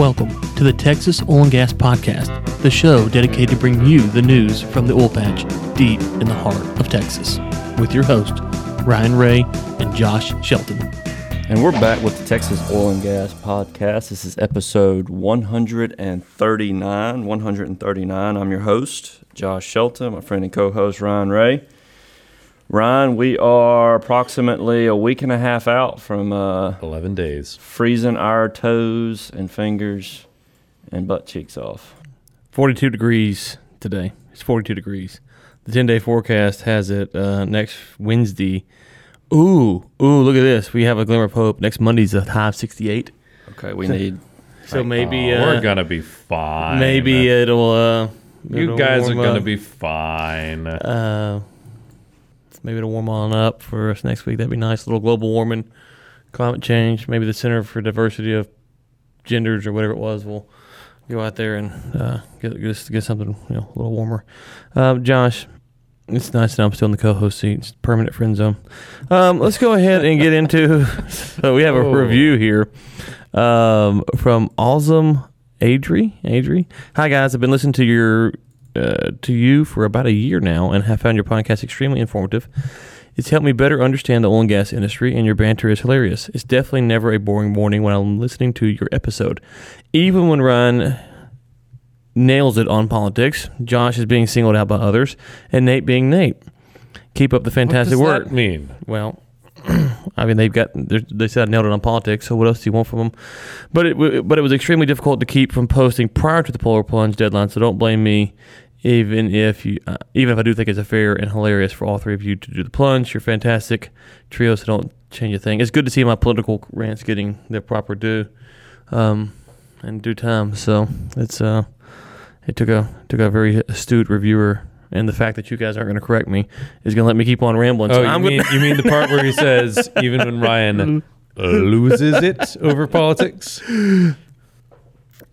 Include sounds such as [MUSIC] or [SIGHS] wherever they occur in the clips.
Welcome to the Texas Oil and Gas Podcast, the show dedicated to bring you the news from the oil patch deep in the heart of Texas, with your host, Ryan Ray and Josh Shelton. And we're back with the Texas Oil and Gas Podcast. This is episode 139. 139. I'm your host, Josh Shelton, my friend and co host, Ryan Ray. Ryan, we are approximately a week and a half out from uh, 11 days. freezing our toes and fingers and butt cheeks off. 42 degrees today. It's 42 degrees. The 10 day forecast has it uh, next Wednesday. Ooh, ooh, look at this. We have a glimmer of hope. Next Monday's a high of 68. Okay, we need. [LAUGHS] So maybe Oh, uh, we're gonna be fine. maybe it'll. Uh, you it'll guys are gonna be fine. Uh, maybe it'll warm on up for us next week. That'd be nice. A little global warming, climate change. Maybe the Center for Diversity of Genders or whatever it was will go out there and uh, get, get, get something you know a little warmer. Um, Josh, it's nice that I'm still in the co-host seat. It's permanent friend zone. Um, let's go ahead and get into. [LAUGHS] so we have a Oh. review here um, from Awesome Adri. Adri, hi guys. I've been listening to your uh, to you for about a year now and have found your podcast extremely informative. It's helped me better understand the oil and gas industry, and your banter is hilarious. It's definitely never a boring morning when I'm listening to your episode. Even when Ryan nails it on politics, Josh is being singled out by others, and Nate being Nate. Keep up the what fantastic does work. that mean? Well, I mean, they've got they're- said I nailed it on politics. So what else do you want from them? But it but it was extremely difficult to keep from posting prior to the polar plunge deadline. So don't blame me, even if you uh, even if I do think it's a fair and hilarious for all three of you to do the plunge. You're fantastic trio. So don't change a thing. It's good to see my political rants getting their proper due, um, in due time. So it's uh, it took a took a very astute reviewer. And the fact that you guys aren't going to correct me is going to let me keep on rambling. Oh, so you I'm mean gonna- you mean the part where he says [LAUGHS] even when Ryan loses it over politics?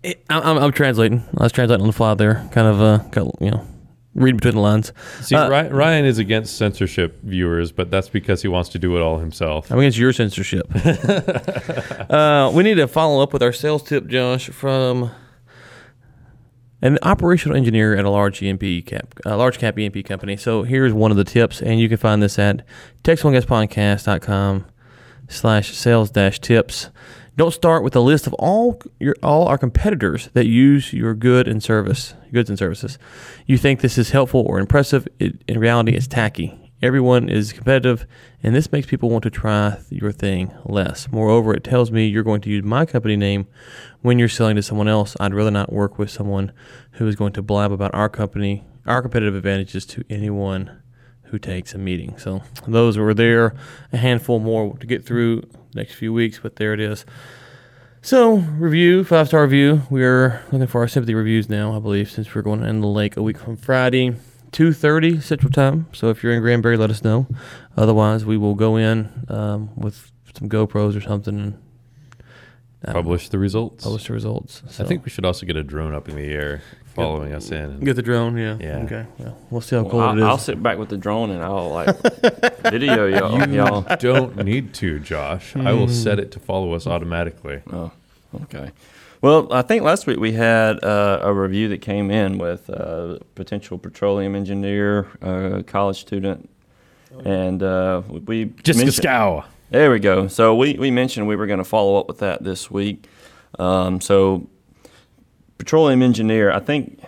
It, I'm, I'm, I'm translating. I was translating on the fly there. Kind of, uh, got, you know, reading between the lines. See, Uh, Ry- Ryan is against censorship, viewers, but that's because he wants to do it all himself. I'm against your censorship. [LAUGHS] uh, we need to follow up with our sales tip, Josh, from an operational engineer at a large E&P cap, a large cap E&P company. So here's one of the tips, and you can find this at texonegaspodcast.com slash sales dash tips. Don't start with a list of all your all our competitors that use your good and service goods and services. You think this is helpful or impressive. It, in reality, it's tacky. Everyone is competitive, and this makes people want to try your thing less. Moreover, it tells me you're going to use my company name when you're selling to someone else. I'd rather not work with someone who is going to blab about our company, our competitive advantages to anyone who takes a meeting. So those were there, a handful more to get through next few weeks, but there it is. So review, five star review. We're looking for our sympathy reviews now, I believe, since we're going end the lake a week from Friday, two thirty Central Time. So if you're in Granbury, let us know. Otherwise, we will go in um, with some GoPros or something and Publish the results. publish the results. So. I think we should also get a drone up in the air following us in. get the drone. Yeah. Yeah. Okay. Well, we'll see how Well, cold I'll, it is. I'll sit back with the drone and I'll like [LAUGHS] video y'all. You y'all. don't need to, Josh. I will set it to follow us automatically. Oh, okay. Well, I think last week we had uh, a review that came in with uh, potential petroleum engineer, uh, college student, and uh, we Jessica mentioned- Scow. There we go. So we, we mentioned we were going to follow up with that this week. Um, so petroleum engineer, I think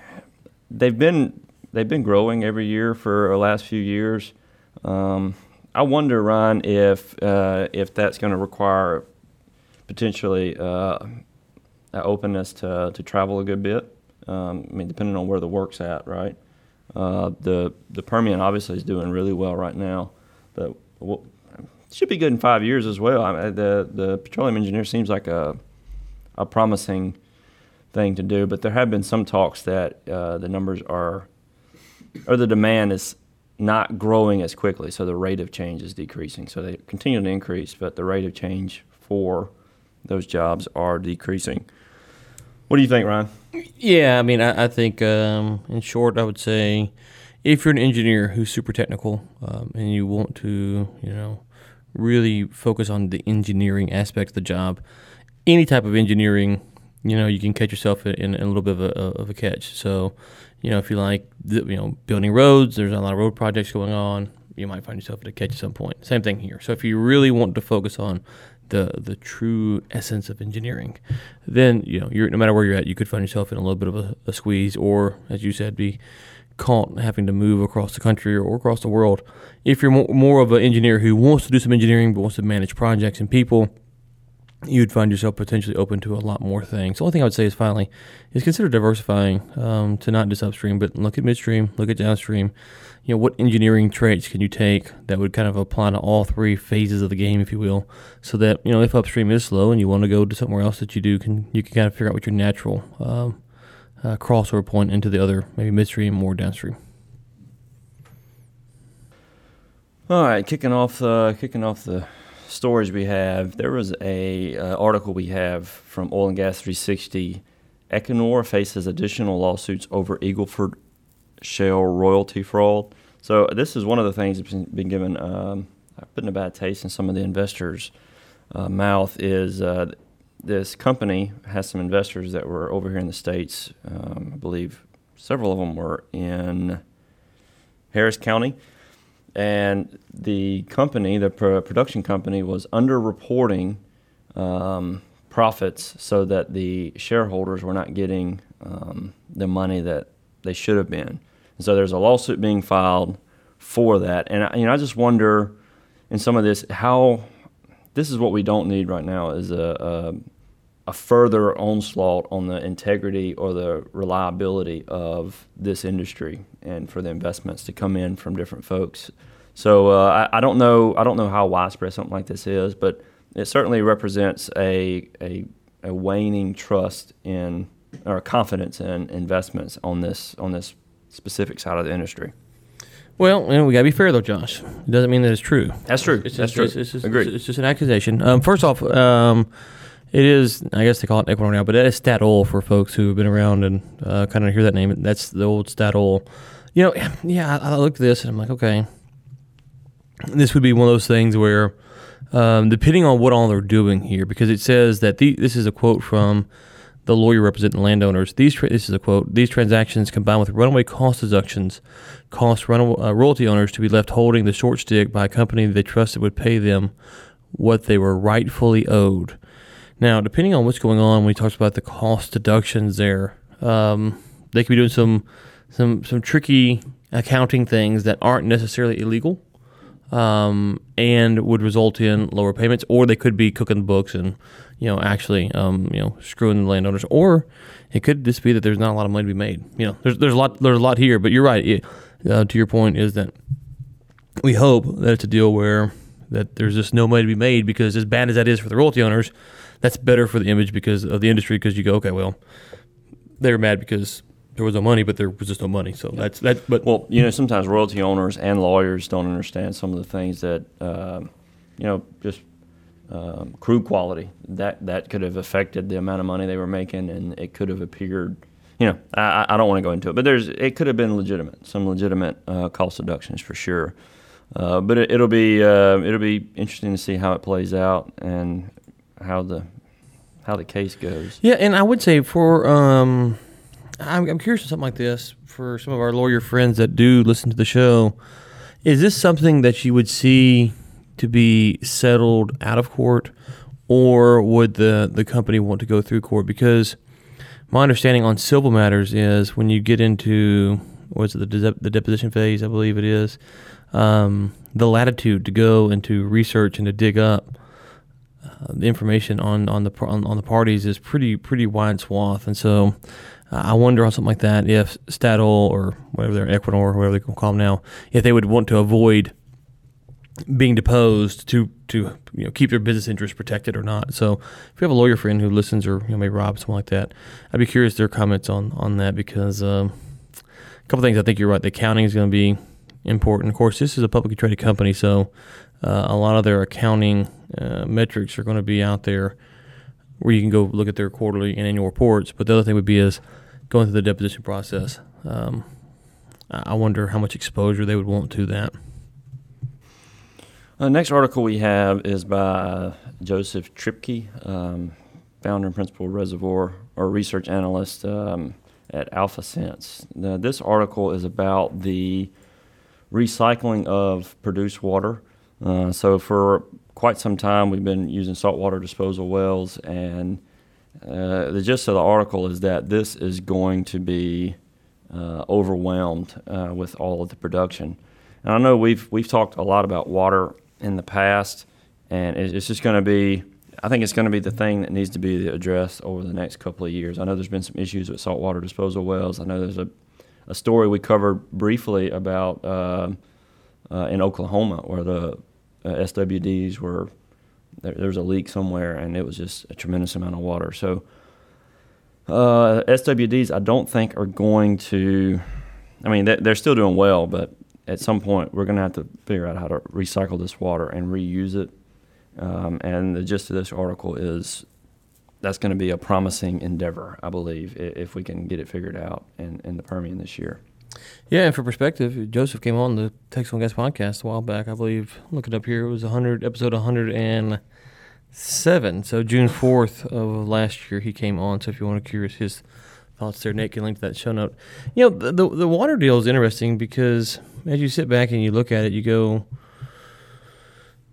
they've been they've been growing every year for the last few years. Um, I wonder, Ryan, if uh, if that's going to require potentially uh, openness to to travel a good bit. Um, I mean, depending on where the work's at, right? Uh, the the Permian obviously is doing really well right now, but what, should be good in five years as well. I mean, the the petroleum engineer seems like a a promising thing to do, but there have been some talks that uh, the numbers are or the demand is not growing as quickly, so the rate of change is decreasing. So they continue to increase, but the rate of change for those jobs are decreasing. What do you think, Ryan? Yeah, I mean, I, I think um, in short, I would say if you're an engineer who's super technical um, and you want to, you know, really focus on the engineering aspect of the job, any type of engineering you know, you can catch yourself in, in a little bit of a, of a catch. So, you know, if you like, the, you know, building roads, there's a lot of road projects going on. You might find yourself at a catch at some point. Same thing here. So if you really want to focus on the the true essence of engineering, then you know, you're no matter where you're at, you could find yourself in a little bit of a, a squeeze, or as you said, be caught having to move across the country or across the world. If you're more, of an engineer who wants to do some engineering but wants to manage projects and people, you'd find yourself potentially open to a lot more things. The only thing I would say is finally is consider diversifying um, to not just upstream, but look at midstream, look at downstream. You know, what engineering traits can you take that would kind of apply to all three phases of the game, if you will, so that you know if upstream is slow and you want to go to somewhere else that you do, can you can kind of figure out what your natural um, uh, crossover point into the other, maybe midstream or downstream. All right, kicking off the kicking off the stories we have, there was a uh, article we have from Oil and Gas 360. Equinor faces additional lawsuits over Eagle Ford shale royalty fraud. So this is one of the things that's been given um, putting a bad taste in some of the investors' uh, mouth. Is uh, this company has some investors that were over here in the states? Um, I believe several of them were in Harris County and the company, the production company, was underreporting um, profits so that the shareholders were not getting um, the money that they should have been. And so there's a lawsuit being filed for that, and you know I just wonder in some of this how this is what we don't need right now is a, a a further onslaught on the integrity or the reliability of this industry and for the investments to come in from different folks. So uh, I, I, don't know I don't know how widespread something like this is, but it certainly represents a a, a waning trust in or confidence in investments on this on this specific side of the industry. Well, you know, we gotta be fair though, Josh. It doesn't mean that it's true. That's true. It's That's just, true. It's, it's, just, Agreed. It's, just an accusation. Um, first off, um, it is, I guess they call it Equinor now, but it is Statoil for folks who have been around and uh, kind of hear that name. That's the old Statoil. You know, [SIGHS] yeah, I, I look at this and I'm like, okay, this would be one of those things where, um, depending on what all they're doing here, because it says that the, this is a quote from the lawyer representing landowners. These tra- this is a quote. These transactions combined with runaway cost deductions cost runaway, uh, royalty owners to be left holding the short stick by a company they trusted would pay them what they were rightfully owed. Now, depending on what's going on when he talks about the cost deductions there, um, they could be doing some some some tricky accounting things that aren't necessarily illegal, um, and would result in lower payments, or they could be cooking the books and you know actually um, you know screwing the landowners, or it could just be that there's not a lot of money to be made. You know, there's there's a lot there's a lot here, but you're right. It, uh, to your point is that we hope that it's a deal where that there's just no money to be made because as bad as that is for the royalty owners that's better for the image because of the industry because you go okay well they were mad because there was no money but there was just no money so that's that but well you know sometimes royalty owners and lawyers don't understand some of the things that um, you know just um, crude quality that that could have affected the amount of money they were making and it could have appeared you know I, I don't want to go into it but there's it could have been legitimate some legitimate uh, cost deductions for sure uh, but it, will be uh, it'll be interesting to see how it plays out and how the how the case goes. Yeah, and I would say for um, I'm, I'm curious something like this for some of our lawyer friends that do listen to the show. Is this something that you would see to be settled out of court, or would the the company want to go through court? Because my understanding on civil matters is when you get into what's it, the the deposition phase, I believe it is, um, the latitude to go and to research and to dig up uh, the information on on the on, on, the parties is pretty pretty wide swath, and so I wonder on something like that if Statoil or whatever they're Equinor or whatever they call them now, if they would want to avoid being deposed to to you know keep their business interests protected or not. So if you have a lawyer friend who listens or you know maybe Rob something like that, I'd be curious their comments on on that because um, a couple things I think you're right. The accounting is going to be important. Of course, this is a publicly traded company, so uh, a lot of their accounting uh, metrics are going to be out there where you can go look at their quarterly and annual reports. But the other thing would be is going through the deposition process. Um, I wonder how much exposure they would want to that. The uh, next article we have is by Joseph Triepke. Um, founder and principal reservoir or research analyst um, at AlphaSense. Now, this article is about the recycling of produced water. Uh, so for quite some time, we've been using saltwater disposal wells, and uh, the gist of the article is that this is going to be uh, overwhelmed uh, with all of the production. And I know we've we've talked a lot about water in the past, and it's just going to be. I think it's going to be the thing that needs to be addressed over the next couple of years. I know there's been some issues with saltwater disposal wells. I know there's a, a story we covered briefly about uh, uh, in Oklahoma where the uh, SWDs were there, there was a leak somewhere and it was just a tremendous amount of water. So uh, SWDs, I don't think are going to. I mean, they're still doing well, but at some point we're going to have to figure out how to recycle this water and reuse it. Um, and the gist of this article is that's going to be a promising endeavor, I believe, if we can get it figured out in, in the Permian this year. Yeah, and for perspective, Joseph came on the Texas Gas podcast a while back. I believe. Look it up here. It was 100 episode 107. So June 4th of last year, he came on. So if you want to curious his thoughts there, Nate can link to that show note. You know, the, the, water deal is interesting because as you sit back and you look at it, you go,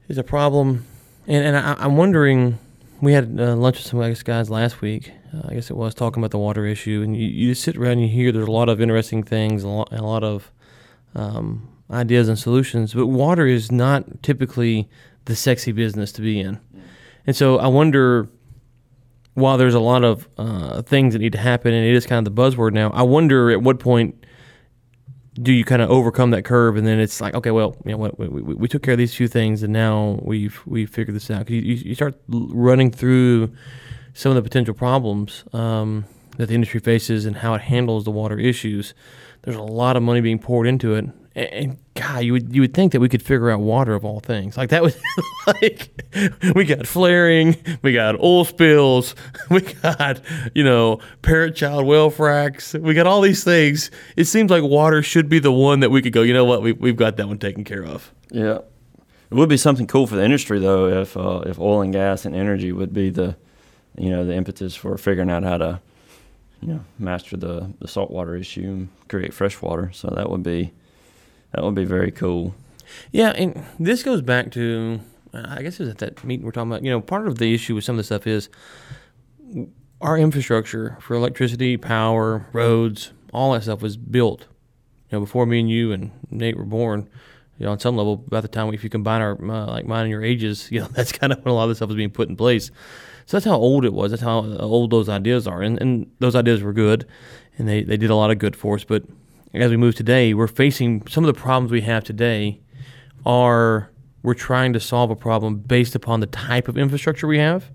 "Is a problem," and and I, I'm wondering. We had uh, lunch with some I guess, guys last week. Uh, I guess it was talking about the water issue, and you, you sit around and you hear there's a lot of interesting things, a lot, a lot of um, ideas and solutions. But water is not typically the sexy business to be in, and so I wonder. While there's a lot of uh, things that need to happen, and it is kind of the buzzword now, I wonder at what point do you kind of overcome that curve and then it's like okay well you know what we, we, we, took care of these few things and now we've we've figured this out. You, you start running through some of the potential problems um, that the industry faces and how it handles the water issues. There's a lot of money being poured into it and God, you would you would think that we could figure out water of all things. Like that was [LAUGHS] like we got flaring, we got oil spills, [LAUGHS] we got you know parent-child well fracks, we got all these things. It seems like water should be the one that we could go. You know what? We we've got that one taken care of. Yeah, it would be something cool for the industry though if uh, if oil and gas and energy would be the you know the impetus for figuring out how to you know master the the saltwater issue and create fresh water. So that would be that would be very cool. Yeah, and this goes back to I guess it was at that meeting we're talking about. You know, part of the issue with some of the stuff is our infrastructure for electricity, power, roads, all that stuff was built. You know, before me and you and Nate were born. You know, on some level, about the time if you combine our uh, like mine and your ages, [LAUGHS] you know, that's kind of when a lot of this stuff was being put in place. So that's how old it was. That's how old those ideas are, and and those ideas were good, and they they did a lot of good for us. But as we move today, we're facing some of the problems we have today are we're trying to solve a problem based upon the type of infrastructure we have.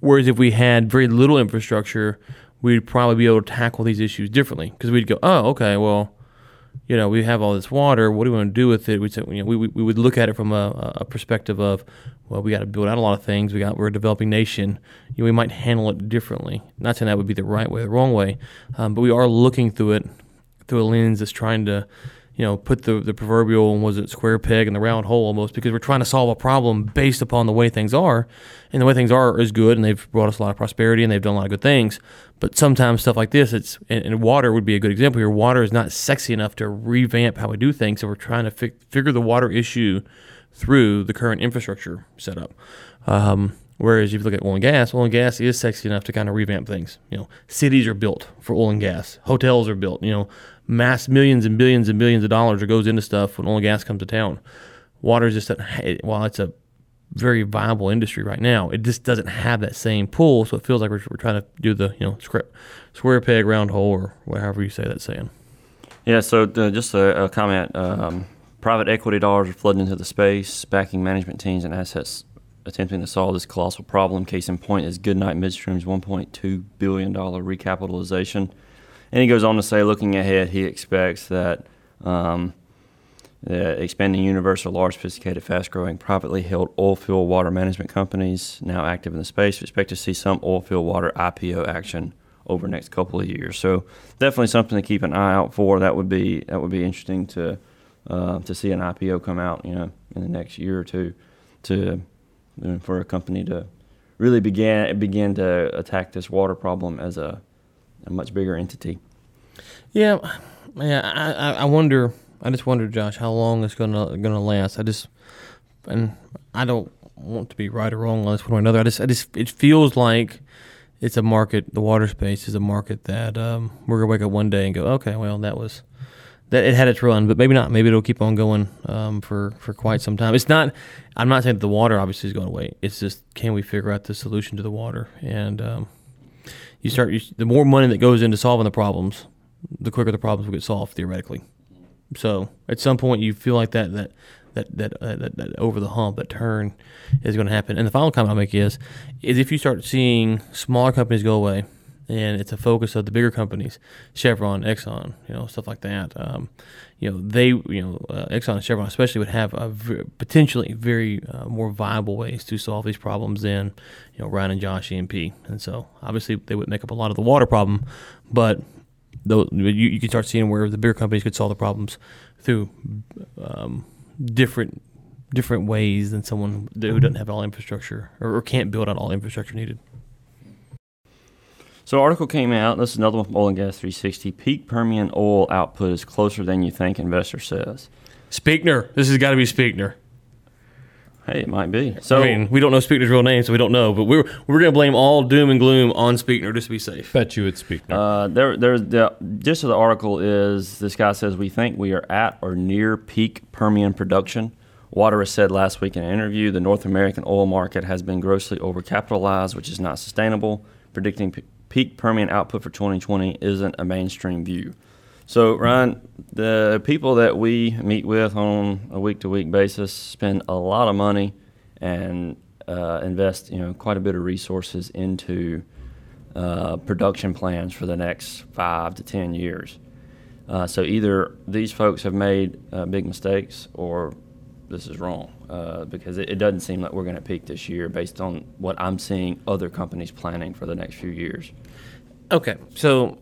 Whereas if we had very little infrastructure, we'd probably be able to tackle these issues differently because we'd go, oh, okay, well, you know, we have all this water. What do we want to do with it? We'd say, you know, we, we would look at it from a, a perspective of, well, we got to build out a lot of things. We got we're a developing nation. You know, we might handle it differently. Not saying that would be the right way or the wrong way, um, but we are looking through it through a lens that's trying to, you know, put the, the proverbial was it square peg in the round hole almost because we're trying to solve a problem based upon the way things are, and the way things are is good, and they've brought us a lot of prosperity and they've done a lot of good things. But sometimes stuff like this, it's and, and water would be a good example here. Water is not sexy enough to revamp how we do things, so we're trying to fi- figure the water issue through the current infrastructure setup. Um, Whereas if you look at oil and gas, oil and gas is sexy enough to kind of revamp things. You know, cities are built for oil and gas. Hotels are built. You know, mass millions and billions and billions of dollars that goes into stuff when oil and gas comes to town. Water is just a, while it's a very viable industry right now, it just doesn't have that same pull. So it feels like we're, we're trying to do the you know square, square peg round hole or whatever you say that saying. Yeah. So uh, just a, a comment. Um, private equity dollars are flooding into the space, backing management teams and assets attempting to solve this colossal problem. Case in point is Goodnight Midstream's $1.2 billion recapitalization. And he goes on to say, looking ahead, he expects that um, the expanding universe of large, sophisticated, fast growing, privately held oil field water management companies now active in the space. We expect to see some oil field water IPO action over the next couple of years. So definitely something to keep an eye out for. That would be that would be interesting to uh, to see an IPO come out, you know, in the next year or two, to for a company to really begin began to attack this water problem as a, a much bigger entity. Yeah, yeah. I, I, I wonder. I just wonder, Josh, how long it's gonna gonna last. I just, and I don't want to be right or wrong on this one or another. I just, I just, it feels like it's a market. The water space is a market that um, we're gonna wake up one day and go, okay, well, that was that it had its run, but maybe not. Maybe it'll keep on going um, for for quite some time. It's not. I'm not saying that the water obviously is going away. It's just can we figure out the solution to the water? And um, you start. You, the more money that goes into solving the problems, the quicker the problems will get solved theoretically. So at some point, you feel like that that that that, uh, that, that over the hump, that turn is going to happen. And the final comment I'll make is is if you start seeing smaller companies go away, and it's a focus of the bigger companies, Chevron, Exxon, you know, stuff like that. Um, you know, they, you know, uh, Exxon and Chevron especially would have v- potentially very uh, more viable ways to solve these problems than, you know, Ryan and Josh E&P. And so obviously they would make up a lot of the water problem, but though you, you can start seeing where the bigger companies could solve the problems through um, different different ways than someone who doesn't have all infrastructure or, or can't build out all infrastructure needed. So, article came out. This is another one from Oil and Gas 360. Peak Permian oil output is closer than you think. Investor says. Speakner. This has got to be Speakner. Hey, it might be. So, I mean, we don't know Speakner's real name, so we don't know. But we're we're going to blame all doom and gloom on Speakner just to be safe. Bet you it's speak. now. uh, there, there's the gist of the article is this guy says we think we are at or near peak Permian production. Waterous said last week in an interview the North American oil market has been grossly overcapitalized, which is not sustainable. Predicting p- peak Permian output for 2020 isn't a mainstream view. So, Ryan, the people that we meet with on a week to week basis spend a lot of money and uh, invest, you know, quite a bit of resources into uh, production plans for the next five to ten years. Uh, so either these folks have made uh, big mistakes, or this is wrong, uh, because it, it doesn't seem like we're going to peak this year based on what I'm seeing other companies planning for the next few years. Okay, so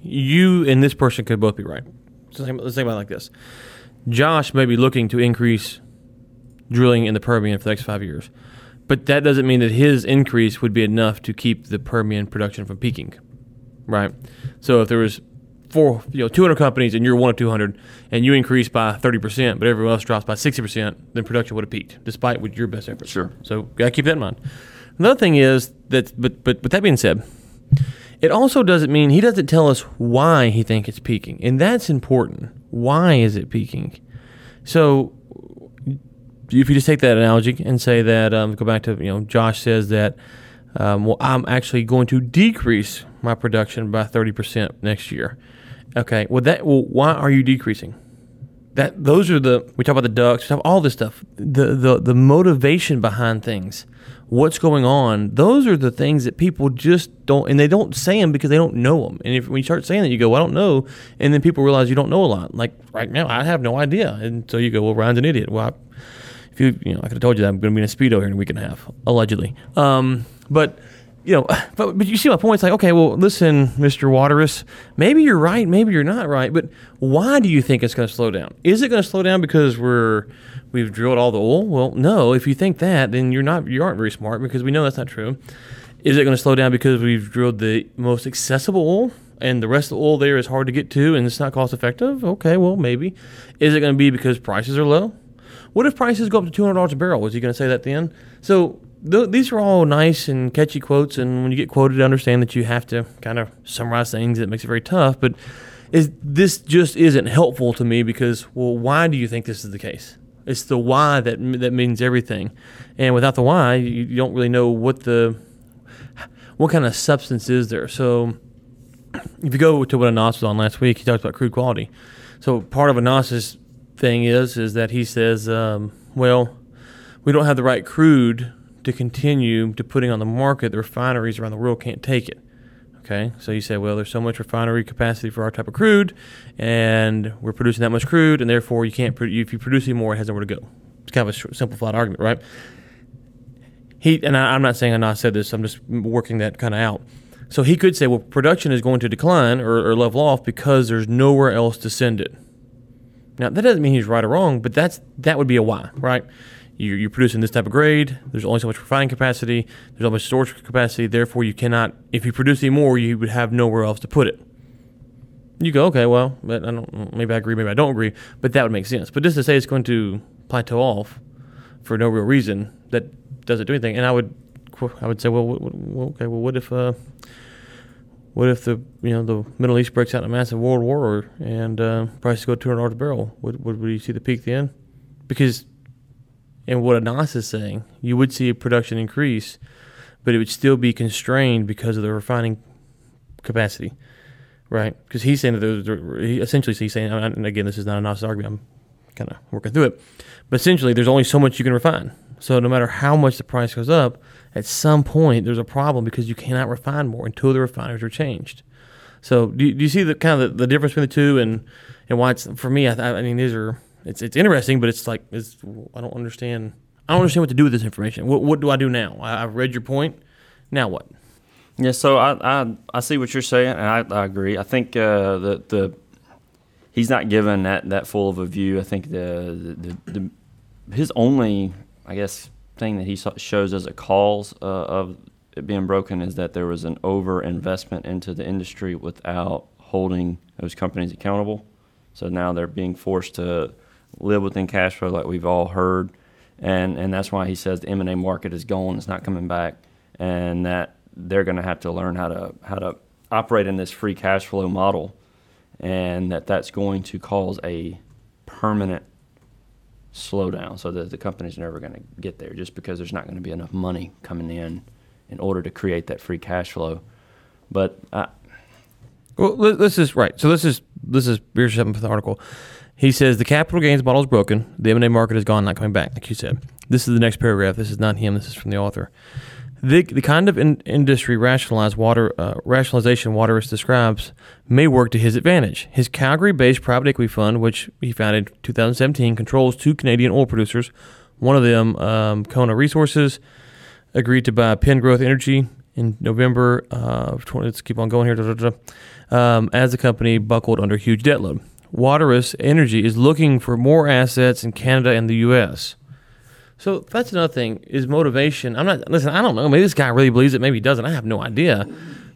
you and this person could both be right. Let's think, let's think about it like this: Josh may be looking to increase drilling in the Permian for the next five years, but that doesn't mean that his increase would be enough to keep the Permian production from peaking, right? So if there was four, you know, 200 companies and you're one of 200, and you increase by 30 percent, but everyone else drops by 60 percent, then production would have peaked, despite with your best efforts. Sure. So gotta keep that in mind. Another thing is that, but but with that being said, it also doesn't mean he doesn't tell us why he thinks it's peaking, and that's important. Why is it peaking? So, if you just take that analogy and say that, um, go back to you know, Josh says that, um, well, I'm actually going to decrease my production by thirty percent next year. Okay, well, that well, why are you decreasing? That those are the we talk about the ducks, we talk about all this stuff. The the the motivation behind things, what's going on. Those are the things that people just don't, and they don't say them because they don't know them. And if when you start saying that, you go, well, "I don't know," and then people realize you don't know a lot. Like right now, I have no idea, and so you go, "Well, Ryan's an idiot." Well, I, if you you know, I could have told you that I'm going to be in a speedo here in a week and a half, allegedly. Um, but you know, [SIGHS] but, but you see my point. It's like, okay, well, listen, Mr. Waterous, maybe you're right, maybe you're not right, but why do you think it's going to slow down? Is it going to slow down because we're we've drilled all the oil? Well, no. If you think that, then you're not you aren't very smart because we know that's not true. Is it going to slow down because we've drilled the most accessible oil and the rest of the oil there is hard to get to and it's not cost effective? Okay, well, maybe. Is it going to be because prices are low? What if prices go up to two hundred dollars a barrel? Was he going to say that then? So th- these are all nice and catchy quotes, and when you get quoted, understand that you have to kind of summarize things. It makes it very tough. But is this just isn't helpful to me because well, why do you think this is the case? It's the why that that means everything, and without the why, you, you don't really know what the what kind of substance is there. So if you go to what Anas was on last week, he talked about crude quality. So part of Anas's thing is is that he says, um, well, we don't have the right crude to continue to putting on the market. The refineries around the world can't take it. Okay, so you say, well, there's so much refinery capacity for our type of crude, and we're producing that much crude, and therefore you can't. Pro- if you produce any more, it has nowhere to go. It's kind of a simplified argument, right? He and I, I'm not saying Anas said this. I'm just working that kind of out. So he could say, well, production is going to decline or, or level off because there's nowhere else to send it. Now that doesn't mean he's right or wrong, but that's that would be a why, right? You're, producing this type of grade. There's only so much refining capacity. There's only so much storage capacity. Therefore, you cannot. If you produce any more, you would have nowhere else to put it. You go, okay, well, but I don't. Maybe I agree, maybe I don't agree, but that would make sense. But just to say it's going to plateau off for no real reason that doesn't do anything, and I would, I would say, well, okay, well, what if, uh, what if the you know the Middle East breaks out in a massive world war and uh, prices go two hundred dollars a barrel? Would, would you see the peak then? Because, and what Anas is saying, you would see a production increase, but it would still be constrained because of the refining capacity, right? Because he's saying that there's, he essentially he's saying, and again, this is not a Anas argument. I'm kind of working through it, but essentially, there's only so much you can refine. So no matter how much the price goes up, at some point there's a problem because you cannot refine more until the refineries are changed. So do you, do you see the kind of the, the difference between the two and and why it's for me? I, I mean, these are it's it's interesting, but it's like it's I don't understand. I don't understand what to do with this information. What what do I do now? I, I've read your point. Now what? Yeah, so I, I I see what you're saying, and I, I agree. I think uh, the the he's not given that, that full of a view. I think the, the, the his only I guess thing that he shows as a cause uh, of it being broken is that there was an over investment into the industry without holding those companies accountable. So now they're being forced to live within cash flow, like we've all heard, and and that's why he says the M and A market is gone, it's not coming back, and that they're going to have to learn how to how to operate in this free cash flow model, and that that's going to cause a permanent slowdown, so that the company's never going to get there, just because there's not going to be enough money coming in in order to create that free cash flow. But I, well, this is right. So this is this is Beer Seventh article. He says the capital gains model is broken. The M and A market is gone, not coming back, like you said. This is the next paragraph. This is not him. This is from the author. The, the kind of in, industry rationalized water uh, rationalization Waterous describes may work to his advantage. His Calgary-based private equity fund, which he founded in 2017, controls two Canadian oil producers. One of them, um, Kona Resources, agreed to buy Pengrowth Energy in November of 20. Let's keep on going here. Da, da, da, um, as the company buckled under huge debt load. Waterous Energy is looking for more assets in Canada and the U.S. So that's another thing is motivation. I'm not listen. I don't know. Maybe this guy really believes it. Maybe he doesn't. I have no idea.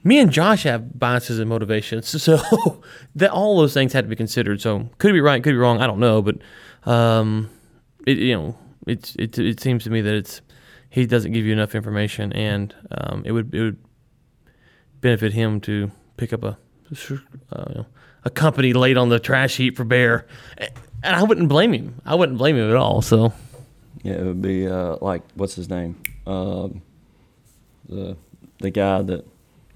Me and Josh have biases and motivations, [LAUGHS] so that all those things had to be considered. So could be right, could be wrong. I don't know, but um, it you know it, it it seems to me that it's he doesn't give you enough information, and um, it would it would benefit him to pick up a know, a company laid on the trash heap for Bear, and I wouldn't blame him. I wouldn't blame him at all. So yeah, it would be uh, like what's his name, um, the the guy that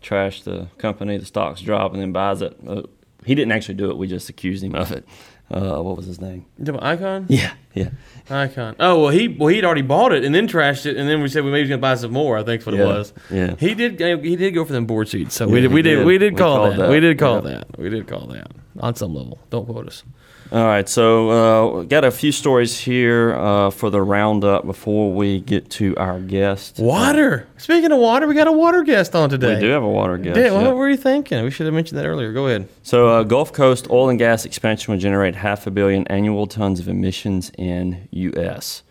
trashed the company, the stocks drop, and then buys it. Uh, he didn't actually do it. We just accused him of it. Uh, what was his name? Icahn. Yeah, yeah. Icahn. Oh well, he well he'd already bought it and then trashed it, and then we said we maybe gonna buy some more. I think what yeah, it was. Yeah. He did. He did go for them board seats. So Yeah, we did. We did. did. We did call that. that. We did call Yeah. that. We did call that on some level. Don't quote us. All right, so uh, got a few stories here uh, for the roundup before we get to our guest. Water. Speaking of water, we got a water guest on today. We do have a water guest. Yeah, yeah. What were you thinking? We should have mentioned that earlier. Go ahead. So, uh, Gulf Coast oil and gas expansion will generate half a billion annual tons of emissions in U.S.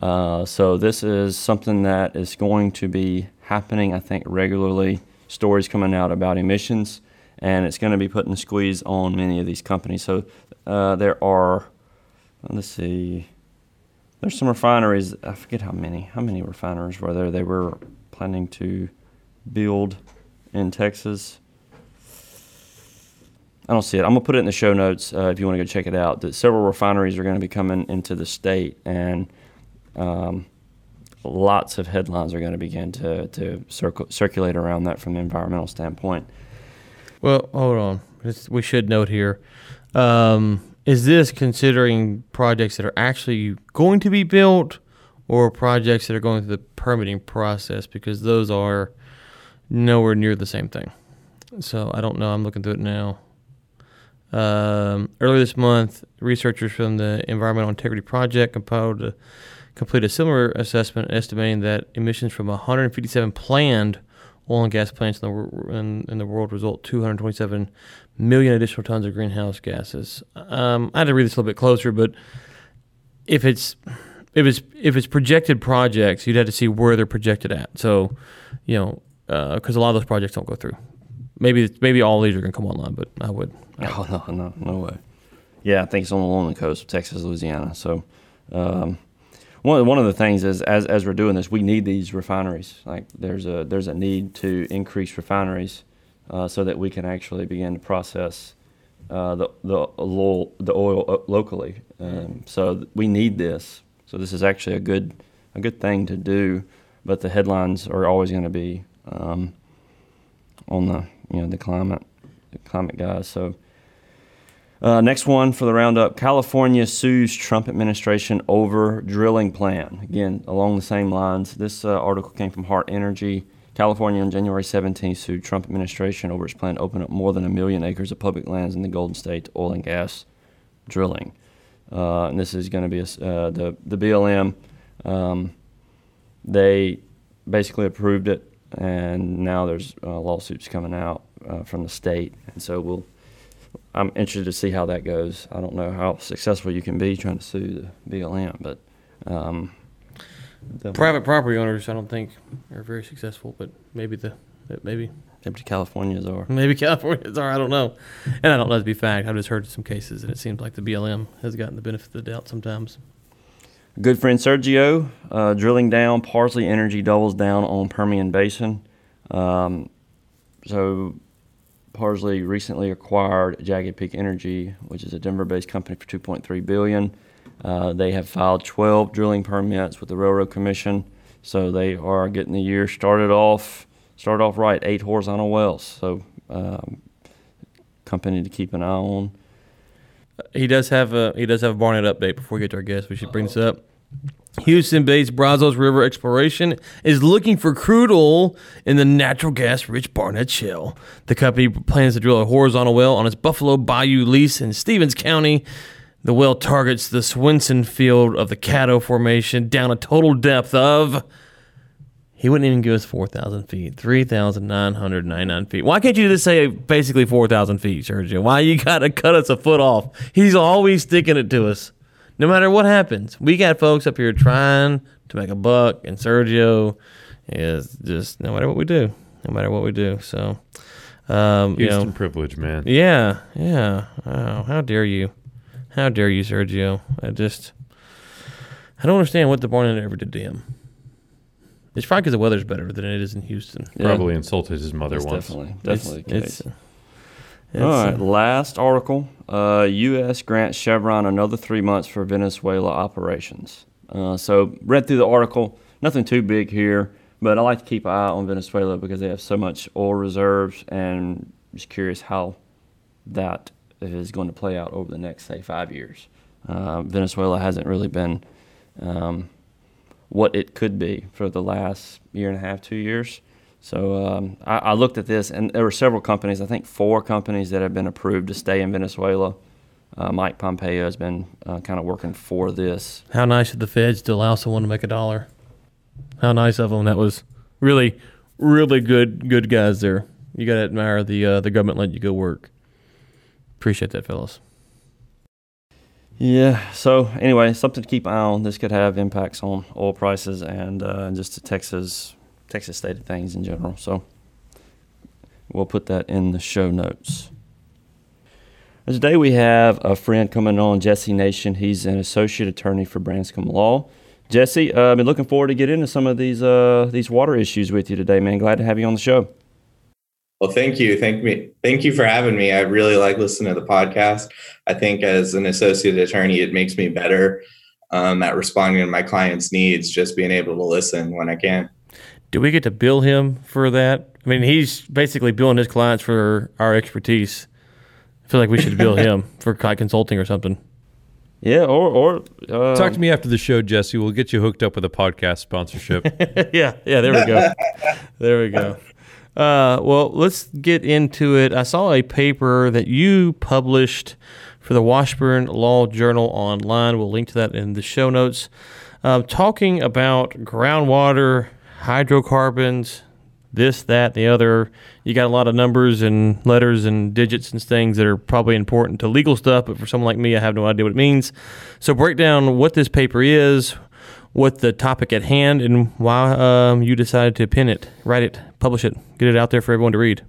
Uh, so, this is something that is going to be happening, I think, regularly. Stories coming out about emissions, and it's going to be putting a squeeze on many of these companies. So, uh, there are, let's see, there's some refineries. I forget how many. How many refineries were there? They were planning to build in Texas. I don't see it. I'm gonna put it in the show notes uh, if you want to go check it out. That several refineries are going to be coming into the state, and um, lots of headlines are going to begin to to circulate around that from an environmental standpoint. Well, hold on. We should note here. Um, is this considering projects that are actually going to be built or projects that are going through the permitting process? Because those are nowhere near the same thing. So I don't know. I'm looking through it now. Um, earlier this month, researchers from the Environmental Integrity Project compiled a, completed a similar assessment estimating that emissions from 157 planned oil and gas plants in the, in, in the world result 227 million additional tons of greenhouse gases. Um, I had to read this a little bit closer, but if it's if it's if it's projected projects, you'd have to see where they're projected at. So, you know, because a lot of those projects don't go through. Maybe maybe all these are going to come online, but I would. [LAUGHS] Oh no, no, no way. Yeah, I think it's on along the coast of Texas, Louisiana. So, um, one one of the things is as as we're doing this, we need these refineries. Like there's a there's a need to increase refineries uh, so that we can actually begin to process uh, the the oil, the oil uh, locally. Um, so we need this. So this is actually a good a good thing to do. But the headlines are always going to be um, on the you know the climate the climate guys. So. Uh, next one for the roundup California sues Trump administration over drilling plan. Again, along the same lines. This uh, article came from Hart Energy. California on January 17th sued Trump administration over its plan to open up more than a million acres of public lands in the Golden State oil and gas drilling. Uh, and this is going to be a, uh, the, the BLM. Um, they basically approved it, and now there's uh, lawsuits coming out uh, from the state. And so we'll I'm interested to see how that goes. I don't know how successful you can be trying to sue the BLM, but um, the, Private property owners, I don't think, are very successful, but maybe the maybe maybe California's are. maybe [LAUGHS] Californians are. I don't know, and I don't know to be fact. I've just heard some cases, and it seems like the BLM has gotten the benefit of the doubt sometimes. Good friend Sergio, uh, drilling down, Parsley Energy doubles down on Permian Basin. Um, so Parsley recently acquired Jagged Peak Energy, which is a Denver-based company, for 2.3 billion. Uh, they have filed 12 drilling permits with the Railroad Commission, so they are getting the year started off started off right. Eight horizontal wells, so um, company to keep an eye on. He does have a he does have a Barnett update. Before we get to our guest, we should bring this up. Houston-based Brazos River Exploration is looking for crude oil in the natural gas-rich Barnett Shale. The company plans to drill a horizontal well on its Buffalo Bayou lease in Stephens County. The well targets the Swenson field of the Caddo Formation down a total depth of. He wouldn't even give us 4,000 feet, 3,999 feet. Why can't you just say basically 4,000 feet, Sergio? Why you got to cut us a foot off? He's always sticking it to us. No matter what happens, we got folks up here trying to make a buck, and Sergio is just no matter what we do, no matter what we do. So, um, you Houston know, privilege, man. yeah, yeah. Oh, how dare you? How dare you, Sergio? I just, I don't understand what the Barnett ever did to him. It's probably because the weather's better than it is in Houston. Yeah. Probably insulted his mother That's once. definitely definitely the It's, case. It's, All right, last article. Uh, U.S. grants Chevron another three months for Venezuela operations. Uh, so, read through the article. Nothing too big here, but I like to keep an eye on Venezuela because they have so much oil reserves, and just curious how that is going to play out over the next, say, five years. Uh, Venezuela hasn't really been um, what it could be for the last year and a half, two years. So um, I, I looked at this, and there were several companies. I think four companies that have been approved to stay in Venezuela. Uh, Mike Pompeo has been uh, kind of working for this. how nice of the feds to allow someone to make a dollar. How nice of them. That was really, really good, good guys there. You got to admire the uh, the government letting you go work. Appreciate that, fellas. Yeah. So anyway, something to keep an eye on. This could have impacts on oil prices and uh, just the Texas Texas state of things in general. So we'll put that in the show notes. Today we have a friend coming on, Jesse Nation. He's an associate attorney for Branscombe Law. Jesse, uh, I've been looking forward to get into some of these uh, these water issues with you today, man. Glad to have you on the show. Well, thank you. Thank me. Thank you for having me. I really like listening to the podcast. I think as an associate attorney, it makes me better um, at responding to my clients' needs, just being able to listen when I can. Do we get to bill him for that? I mean, he's basically billing his clients for our expertise. I feel like we should bill him [LAUGHS] for consulting or something. Yeah, or or uh, Talk to me after the show, Jesse. We'll get you hooked up with a podcast sponsorship. [LAUGHS] yeah, yeah, there we go. there we go. Uh, well, let's get into it. I saw a paper that you published for the Washburn Law Journal online. We'll link to that in the show notes. Um, talking about groundwater, hydrocarbons, this, that, the other. You got a lot of numbers and letters and digits and things that are probably important to legal stuff, but for someone like me, I have no idea what it means. So, break down what this paper is, what the topic at hand and why um, you decided to pin it, write it, publish it, get it out there for everyone to read.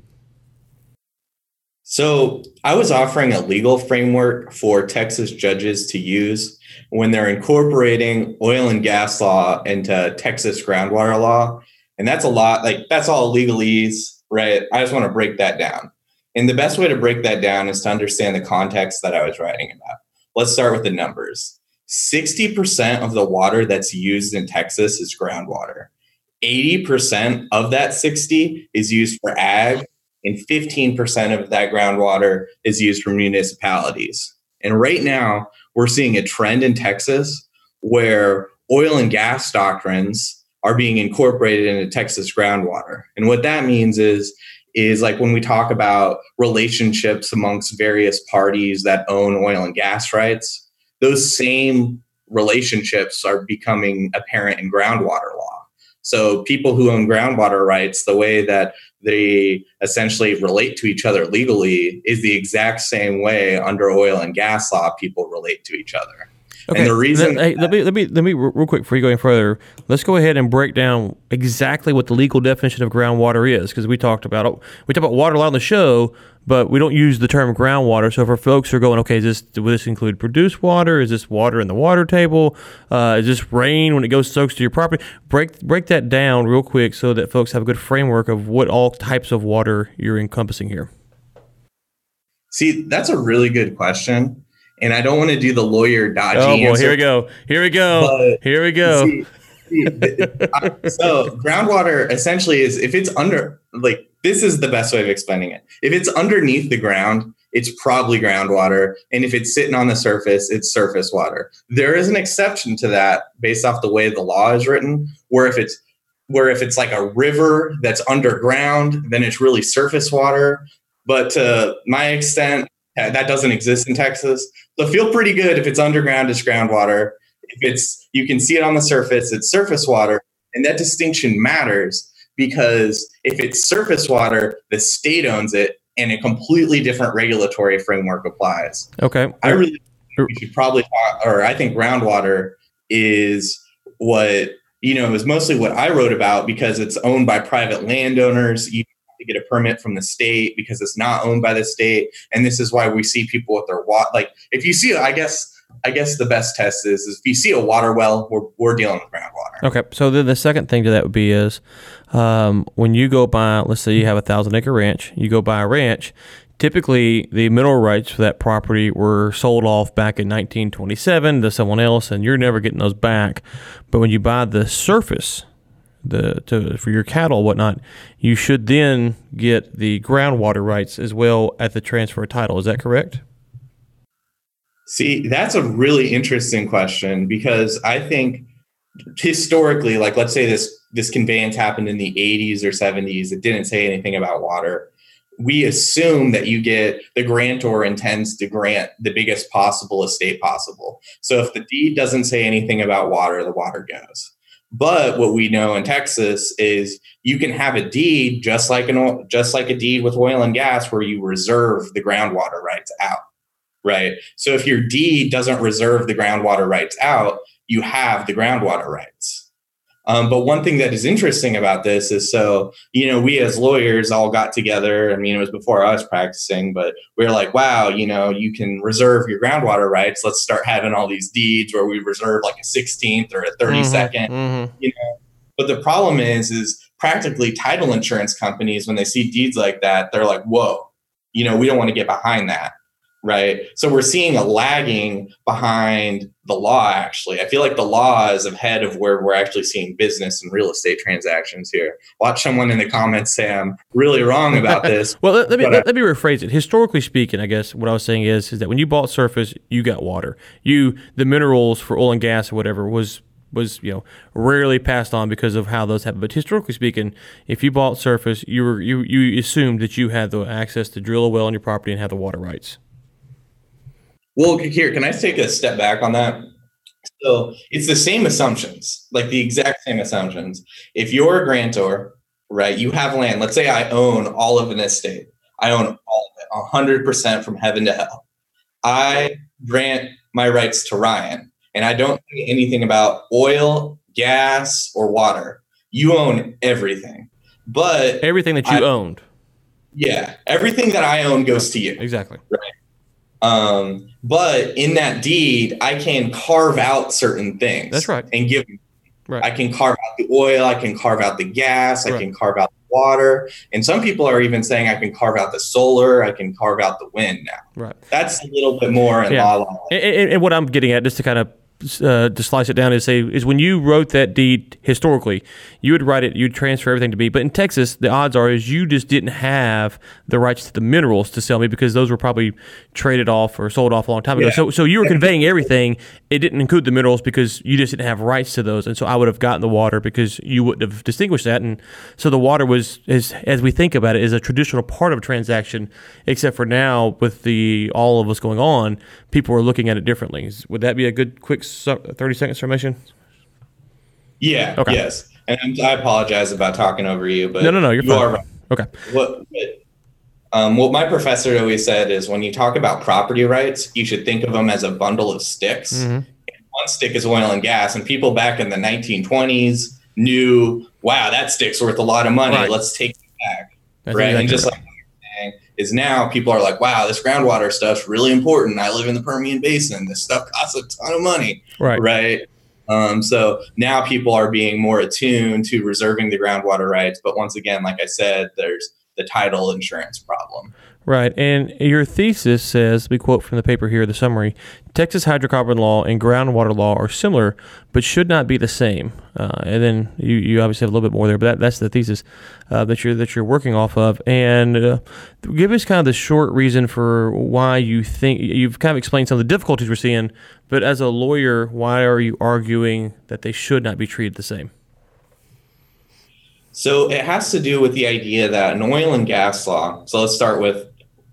So, I was offering a legal framework for Texas judges to use when they're incorporating oil and gas law into Texas groundwater law. And that's a lot, like, that's all legalese, right? I just want to break that down. And the best way to break that down is to understand the context that I was writing about. Let's start with the numbers 60% of the water that's used in Texas is groundwater. 80% of that 60 is used for ag and 15% of that groundwater is used for municipalities. And right now, we're seeing a trend in Texas where oil and gas doctrines are being incorporated into Texas groundwater. And what that means is is like when we talk about relationships amongst various parties that own oil and gas rights, those same relationships are becoming apparent in groundwater law. So people who own groundwater rights, the way that they essentially relate to each other legally is the exact same way under oil and gas law people relate to each other. Okay. And the reason Let, hey, let me let me let me real quick before you go any further. Let's go ahead and break down exactly what the legal definition of groundwater is because we talked about it. We talk about water a lot on the show, but we don't use the term groundwater. So for folks who are going, okay, is this will this include produced water? Is this water in the water table? Uh, is this rain when it goes soaks to your property? Break break that down real quick so that folks have a good framework of what all types of water you're encompassing here. See, that's a really good question. And I don't want to do the lawyer dodgy Oh boy, answer. here we go. Here we go. Here we go. See, see, so groundwater essentially is if it's under like this is the best way of explaining it. If it's underneath the ground, it's probably groundwater, and if it's sitting on the surface, it's surface water. There is an exception to that based off the way the law is written, where if it's where if it's like a river that's underground, then it's really surface water. But to my extent, Uh, that doesn't exist in Texas. So feel pretty good if it's underground, it's groundwater. If it's you can see it on the surface, it's surface water, and that distinction matters because if it's surface water, the state owns it, and a completely different regulatory framework applies. Okay. I really think we should probably talk, or I think groundwater is what you know is mostly what I wrote about because it's owned by private landowners. Have to get a permit from the state because it's not owned by the state, and this is why we see people with their water. Like if you see, I guess. I guess the best test is, is if you see a water well, we're, we're dealing with groundwater. Okay, so then the second thing to that would be is um, when you go buy, let's say you have a thousand acre ranch, you go buy a ranch. Typically, the mineral rights for that property were sold off back in 1927 to someone else, and you're never getting those back. But when you buy the surface, the to for your cattle, whatnot, you should then get the groundwater rights as well at the transfer of title. Is that correct? See, that's a really interesting question because I think historically, like let's say this this conveyance happened in the 80s or 70s, it didn't say anything about water. We assume that you get the grantor intends to grant the biggest possible estate possible. So if the deed doesn't say anything about water, the water goes. But what we know in Texas is you can have a deed just like an just like a deed with oil and gas where you reserve the groundwater rights out right? So if your deed doesn't reserve the groundwater rights out, you have the groundwater rights. Um, but one thing that is interesting about this is so, you know, we as lawyers all got together. I mean, it was before I was practicing, but we were like, wow, you know, you can reserve your groundwater rights. Let's start having all these deeds where we reserve like a 16th or a 32nd Mhm. but the problem is, is practically title insurance companies, when they see deeds like that, they're like, whoa, you know, we don't want to get behind that. Right. So we're seeing a lagging behind the law, actually. I feel like the law is ahead of where we're actually seeing business and real estate transactions here. Watch someone in the comments say I'm really wrong about this. [LAUGHS] Well, let, let me let, let me rephrase it. Historically speaking, I guess what I was saying is is that when you bought surface, you got water. You the minerals for oil and gas or whatever was was you know rarely passed on because of how those happen. But historically speaking, if you bought surface, you were you you assumed that you had the access to drill a well on your property and have the water rights. Well, here, can I take a step back on that? So it's the same assumptions, like the exact same assumptions. If you're a grantor, right, you have land. Let's say I own all of an estate. I own all of it, 100% from heaven to hell. I grant my rights to Ryan. And I don't say anything about oil, gas, or water. You own everything. But Everything that you I- owned. yeah, everything that I own goes to you. Exactly. Um, but in that deed, I can carve out certain things. That's right. And give Right. I can carve out the oil, I can carve out the gas, I can carve out the water. And some people are even saying I can carve out the solar, I can carve out the wind now. Right. That's a little bit more in Yeah. law. And, and, and what I'm getting at, just to kind of uh, to slice it down, is say is when you wrote that deed historically, you would write it, you'd transfer everything to me. But in Texas, the odds are is you just didn't have the rights to the minerals to sell me because those were probably traded off or sold off a long time ago. Yeah. So so you were conveying everything. It didn't include the minerals because you just didn't have rights to those, and so I would have gotten the water because you wouldn't have distinguished that. And so the water was, as as we think about it, is a traditional part of a transaction. Except for now, with the all of what's going on, people are looking at it differently. Would that be a good quick thirty second summation? Yeah, Okay. yes. And I apologize about talking over you, but No, no, no, you're you fine. are right. Okay. what what, um, what my professor always said is when you talk about property rights, you should think of them as a bundle of sticks. Mhm. One stick is oil and gas, and people back in the 1920s knew, wow, that stick's worth a lot of money. Right. Let's take it back, That's right? and just right. like you're saying, is now people are like, wow, this groundwater stuff's really important. I live in the Permian Basin. This stuff costs a ton of money right. right? Um, so now people are being more attuned to reserving the groundwater rights. But once again, like I said, there's the title insurance problem. Right. And your thesis says, we quote from the paper here, the summary Texas hydrocarbon law and groundwater law are similar, but should not be the same. Uh, and then you, you obviously have a little bit more there, but that, that's the thesis uh, that you're that you're working off of. And uh, give us kind of the short reason for why you think you've kind of explained some of the difficulties we're seeing, but as a lawyer, why are you arguing that they should not be treated the same? So it has to do with the idea that an oil and gas law. So let's start with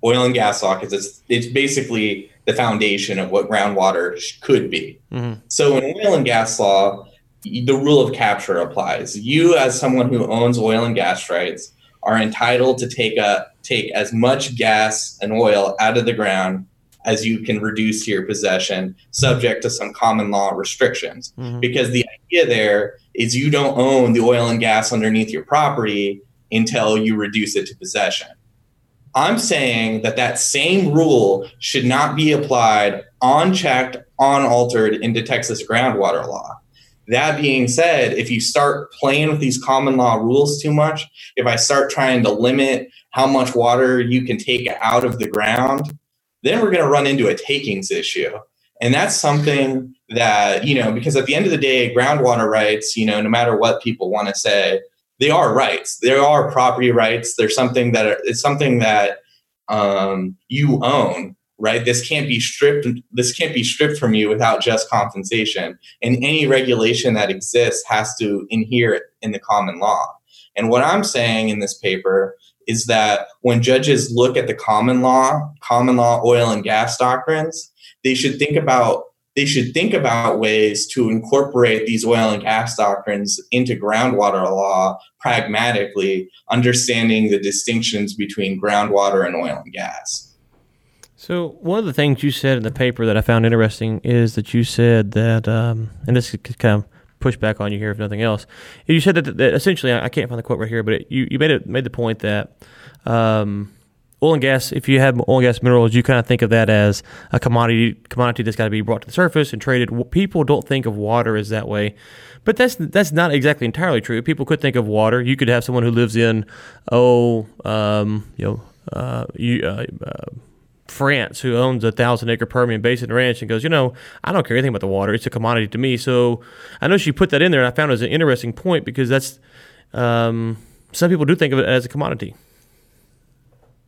oil and gas law because it's it's basically the foundation of what groundwater could be. Mhm. So in oil and gas law, the rule of capture applies. You, as someone who owns oil and gas rights, are entitled to take a take as much gas and oil out of the ground as you can reduce to your possession, subject to some common law restrictions Mhm. because the idea there is you don't own the oil and gas underneath your property until you reduce it to possession. I'm saying that that same rule should not be applied unchecked, unaltered into Texas groundwater law. That being said, if you start playing with these common law rules too much, if I start trying to limit how much water you can take out of the ground, then we're going to run into a takings issue. And that's something that, you know, because at the end of the day, groundwater rights, you know, no matter what people want to say, they are rights. There are property rights. There's something that are, it's something that um, you own, right? This can't be stripped. This can't be stripped from you without just compensation. And any regulation that exists has to inhere in the common law. And what I'm saying in this paper is that when judges look at the common law, common law oil and gas doctrines, they should think about they should think about ways to incorporate these oil and gas doctrines into groundwater law pragmatically, understanding the distinctions between groundwater and oil and gas. So one of the things you said in the paper that I found interesting is that you said that, um, and this could kind of push back on you here if nothing else. You said that, that essentially, I can't find the quote right here, but it, you you made it made the point that um, oil and gas, if you have oil and gas minerals, you kind of think of that as a commodity commodity that's got to be brought to the surface and traded. People don't think of water as that way, but that's that's not exactly entirely true. People could think of water. You could have someone who lives in oh um, you know uh, you. Uh, uh, France, who owns a thousand acre Permian Basin ranch, and goes, you know, I don't care anything about the water; it's a commodity to me. So I know she put that in there, and I found it as an interesting point because that's um, some people do think of it as a commodity.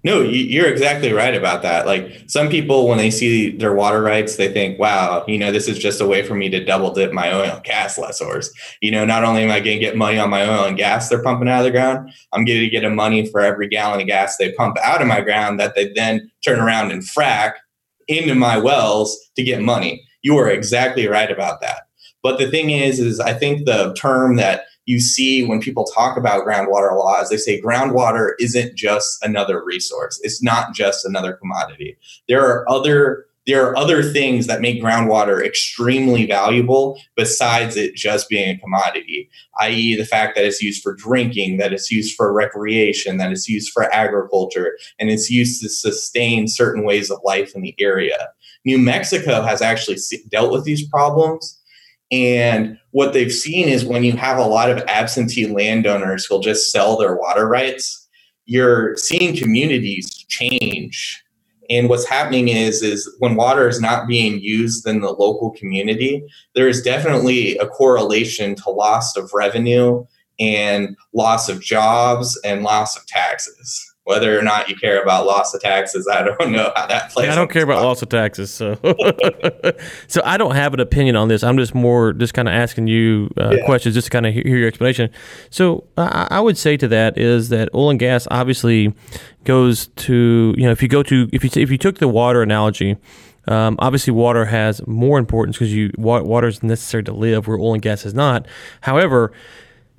No, you- you're exactly right about that. Like some people, when they see their water rights, they think, wow, you know, this is just a way for me to double dip my oil and gas lessors. You know, not only am I going to get money on my oil and gas they're pumping out of the ground, I'm going to get a money for every gallon of gas they pump out of my ground that they then turn around and frack into my wells to get money. You are exactly right about that. But the thing is, is I think the term that you see when people talk about groundwater laws, they say groundwater isn't just another resource. It's not just another commodity. There are other there are other things that make groundwater extremely valuable besides it just being a commodity, i.e., the fact that it's used for drinking, that it's used for recreation, that it's used for agriculture, and it's used to sustain certain ways of life in the area. New Mexico has actually dealt with these problems. And what they've seen is when you have a lot of absentee landowners who'll just sell their water rights, you're seeing communities change. And what's happening is is when water is not being used in the local community there is definitely a correlation to loss of revenue and loss of jobs and loss of taxes whether or not you care about loss of taxes, I don't know how that plays. I don't care about loss of taxes, so [LAUGHS] so I don't have an opinion on this. I'm just more just kind of asking you uh, yeah. questions, just to kind of hear your explanation. So I, I would say to that is that oil and gas obviously goes to you know if you go to if you if you took the water analogy. Um, obviously, water has more importance because you water is necessary to live, where oil and gas is not. However,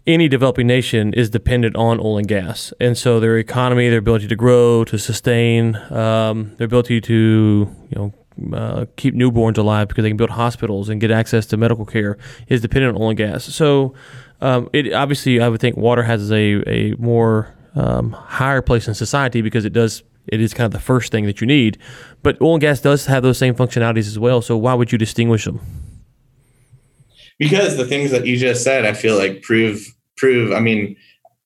any developing nation is dependent on oil and gas, and so their economy, their ability to grow, to sustain, um, their ability to you know uh, keep newborns alive because they can build hospitals and get access to medical care is dependent on oil and gas. So, um, it obviously I would think water has a a more um, higher place in society because it does it is kind of the first thing that you need. But oil and gas does have those same functionalities as well. So why would you distinguish them? Because the things that you just said, I feel like prove prove. I mean,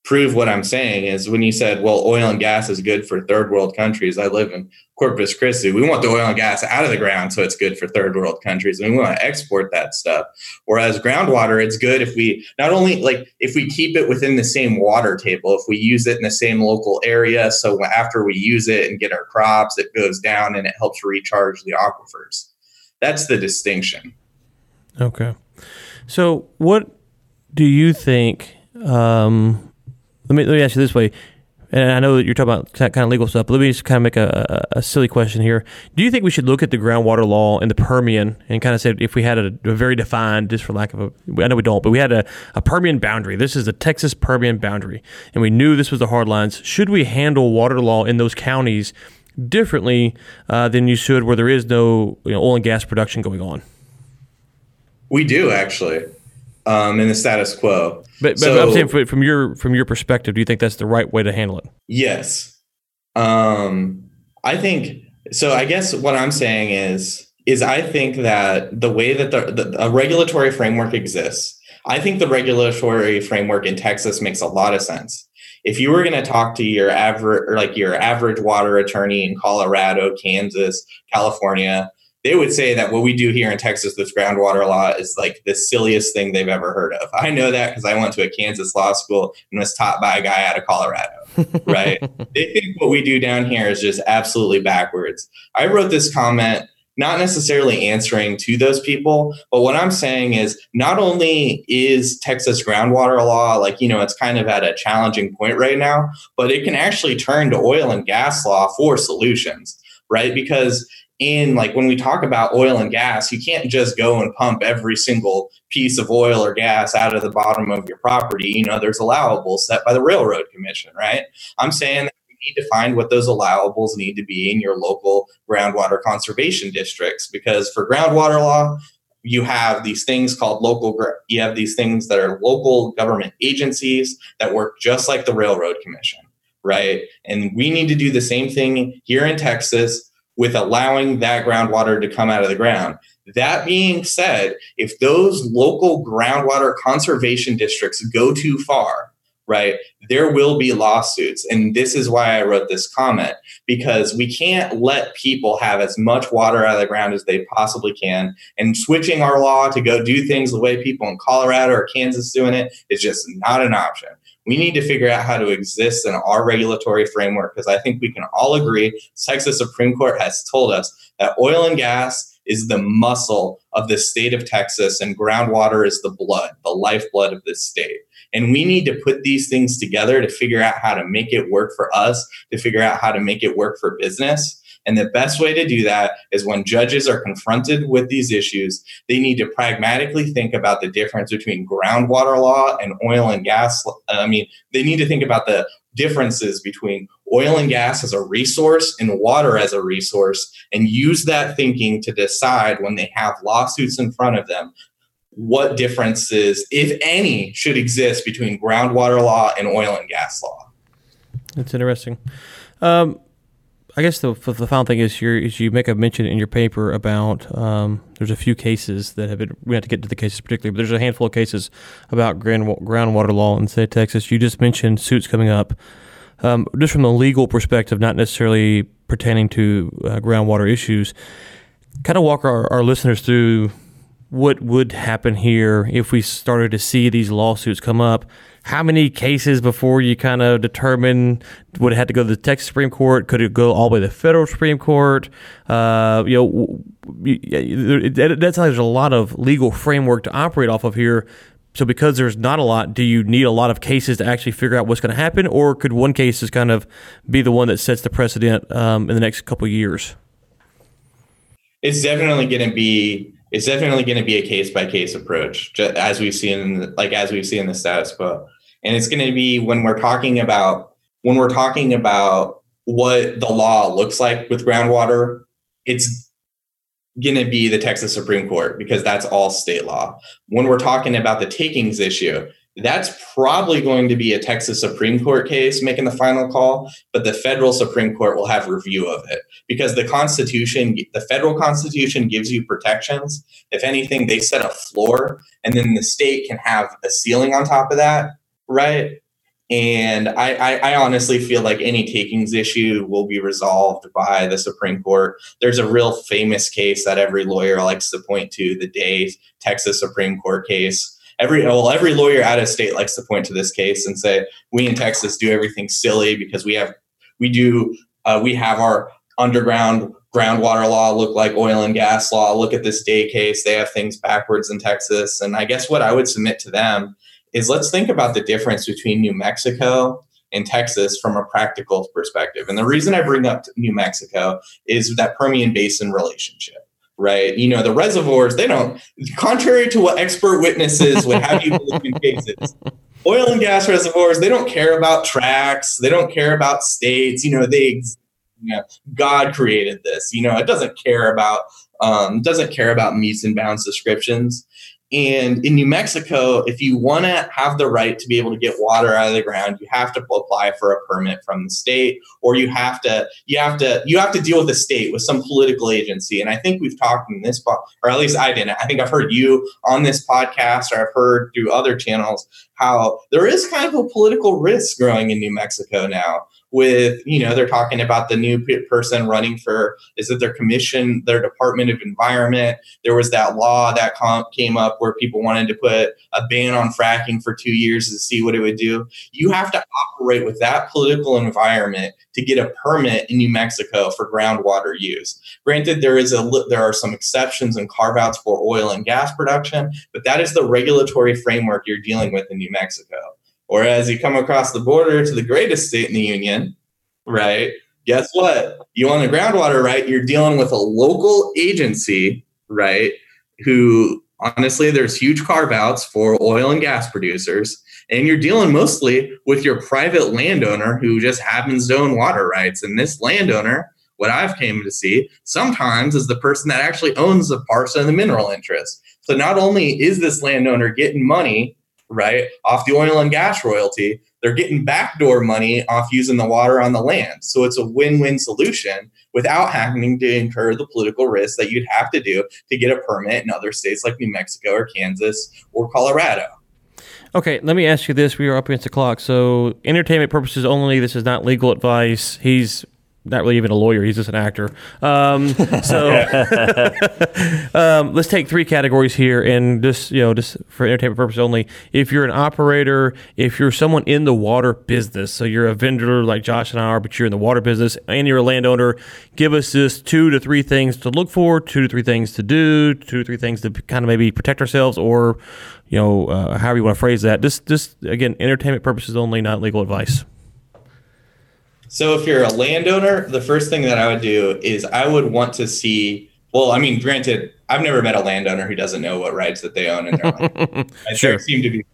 prove what I'm saying is when you said, well, oil and gas is good for third world countries. I live in Corpus Christi. We want the oil and gas out of the ground so it's good for third world countries. And we want to export that stuff. Whereas groundwater, it's good if we not only like if we keep it within the same water table, if we use it in the same local area. So after we use it and get our crops, it goes down and it helps recharge the aquifers. That's the distinction. Okay. So, what do you think? Um, let me let me ask you this way, and I know that you're talking about kind of legal stuff, but let me just kind of make a, a, silly question here. Do you think we should look at the groundwater law in the Permian and kind of say if we had a, a very defined, just for lack of a, I know we don't, but we had a, a Permian boundary. This is the Texas Permian boundary, and we knew this was the hard lines. Should we handle water law in those counties differently uh, than you should where there is no you know, oil and gas production going on? We do actually, um, in the status quo. But, but so, I'm saying from your from your perspective, do you think that's the right way to handle it? Yes, um, I think so. I guess what I'm saying is is I think that the way that the, the a regulatory framework exists, I think the regulatory framework in Texas makes a lot of sense. If you were going to talk to your average, like your average water attorney in Colorado, Kansas, California, they would say that what we do here in Texas with groundwater law is like the silliest thing they've ever heard of. I know that because I went to a Kansas law school and was taught by a guy out of Colorado, [LAUGHS] right? they think what we do down here is just absolutely backwards. I wrote this comment not necessarily answering to those people, but what I'm saying is not only is Texas groundwater law like, you know, it's kind of at a challenging point right now, but it can actually turn to oil and gas law for solutions, right? Because in like when we talk about oil and gas, you can't just go and pump every single piece of oil or gas out of the bottom of your property. You know, there's allowables set by the Railroad Commission, right? I'm saying that you need to find what those allowables need to be in your local groundwater conservation districts because for groundwater law, you have these things called local you have these things that are local government agencies that work just like the railroad commission right and we need to do the same thing here in texas with allowing that groundwater to come out of the ground. That being said, if those local groundwater conservation districts go too far, right, there will be lawsuits. And this is why I wrote this comment because we can't let people have as much water out of the ground as they possibly can. And switching our law to go do things the way people in Colorado or Kansas doing it is just not an option we need to figure out how to exist in our regulatory framework because I think we can all agree Texas Supreme Court has told us that oil and gas is the muscle of the state of Texas and groundwater is the blood, the lifeblood of this state. And we need to put these things together to figure out how to make it work for us, to figure out how to make it work for business. And the best way to do that is when judges are confronted with these issues, they need to pragmatically think about the difference between groundwater law and oil and gas. I mean, they need to think about the differences between oil and gas as a resource and water as a resource and use that thinking to decide when they have lawsuits in front of them what differences, if any, should exist between groundwater law and oil and gas law. That's interesting. Um, I guess the, the final thing is, is you make a mention in your paper about um, there's a few cases that have been we have to get to the cases particularly, but there's a handful of cases about ground, groundwater law in the state of Texas. You just mentioned suits coming up. Um, just from a legal perspective, not necessarily pertaining to uh, groundwater issues, kind of walk our, our listeners through what would happen here if we started to see these lawsuits come up how many cases before you kind of determine would it have to go to the Texas Supreme Court? Could it go all the way to the federal Supreme Court? Uh, you know, that's like there's a lot of legal framework to operate off of here. So because there's not a lot, do you need a lot of cases to actually figure out what's going to happen, or could one case just kind of be the one that sets the precedent um, in the next couple years? It's definitely going to be it's definitely going to be a case by case approach, as we've seen, like as we've seen in the status quo and it's going to be when we're talking about when we're talking about what the law looks like with groundwater it's going to be the Texas Supreme Court because that's all state law when we're talking about the takings issue that's probably going to be a Texas Supreme Court case making the final call, but the federal Supreme Court will have review of it because the Constitution, the federal Constitution gives you protections. If anything, they set a floor, and then the state can have a ceiling on top of that right? And I, I, I, honestly feel like any takings issue will be resolved by the Supreme Court. There's a real famous case that every lawyer likes to point to the Day Texas Supreme Court case. Every well, every lawyer out of state likes to point to this case and say we in Texas do everything silly because we have we do uh, we have our underground groundwater law look like oil and gas law. Look at this day case; they have things backwards in Texas. And I guess what I would submit to them is let's think about the difference between New Mexico and Texas from a practical perspective. And the reason I bring up New Mexico is that Permian Basin relationship right? You know, the reservoirs, they don't, contrary to what expert witnesses would have you believe in cases, oil and gas reservoirs, they don't care about tracts, they don't care about states, you know, they, you know, God created this, you know, it doesn't care about, um, doesn't care about metes and bounds descriptions. And in New Mexico, if you want to have the right to be able to get water out of the ground, you have to apply for a permit from the state, or you have to you have to you have to deal with the state with some political agency. And I think we've talked in this, or at least I didn't. I think I've heard you on this podcast, or I've heard through other channels how there is kind of a political risk growing in New Mexico now with you know they're talking about the new person running for is it their commission their department of environment? There was that law that came up where people wanted to put a ban on fracking for two years to see what it would do. You have to operate with that political environment to get a permit in new mexico for groundwater use. Granted there is a there are some exceptions and carve outs for oil and gas production but that is the regulatory framework you're dealing with in new mexico Whereas you come across the border to the greatest state in the union, right? Guess what? You want the groundwater right, you're dealing with a local agency, right? Who honestly, there's huge carve outs for oil and gas producers. And you're dealing mostly with your private landowner who just happens to own water rights. And this landowner, what I've came to see sometimes is the person that actually owns a parcel of the mineral interest. So not only is this landowner getting money right, off the oil and gas royalty, they're getting backdoor money off using the water on the land. So it's a win win solution without having to incur the political risk that you'd have to do to get a permit in other states like New Mexico or Kansas or Colorado. Okay, let me ask you this. We are up against the clock. So, entertainment purposes only. This is not legal advice. He's not really even a lawyer. He's just an actor. Um, [LAUGHS] so [LAUGHS] um, let's take three categories here, and just you know, just for entertainment purposes only. If you're an operator, if you're someone in the water business, so you're a vendor like Josh and I are, but you're in the water business and you're a landowner, give us just two to three things to look for, two to three things to do, two to three things to kind of maybe protect ourselves, or you know, uh, however you want to phrase that. Just, just again, entertainment purposes only, not legal advice. So if you're a landowner, the first thing that I would do is I would want to see. Well, I mean, granted, I've never met a landowner who doesn't know what rights that they own in their land. sure. They seem to be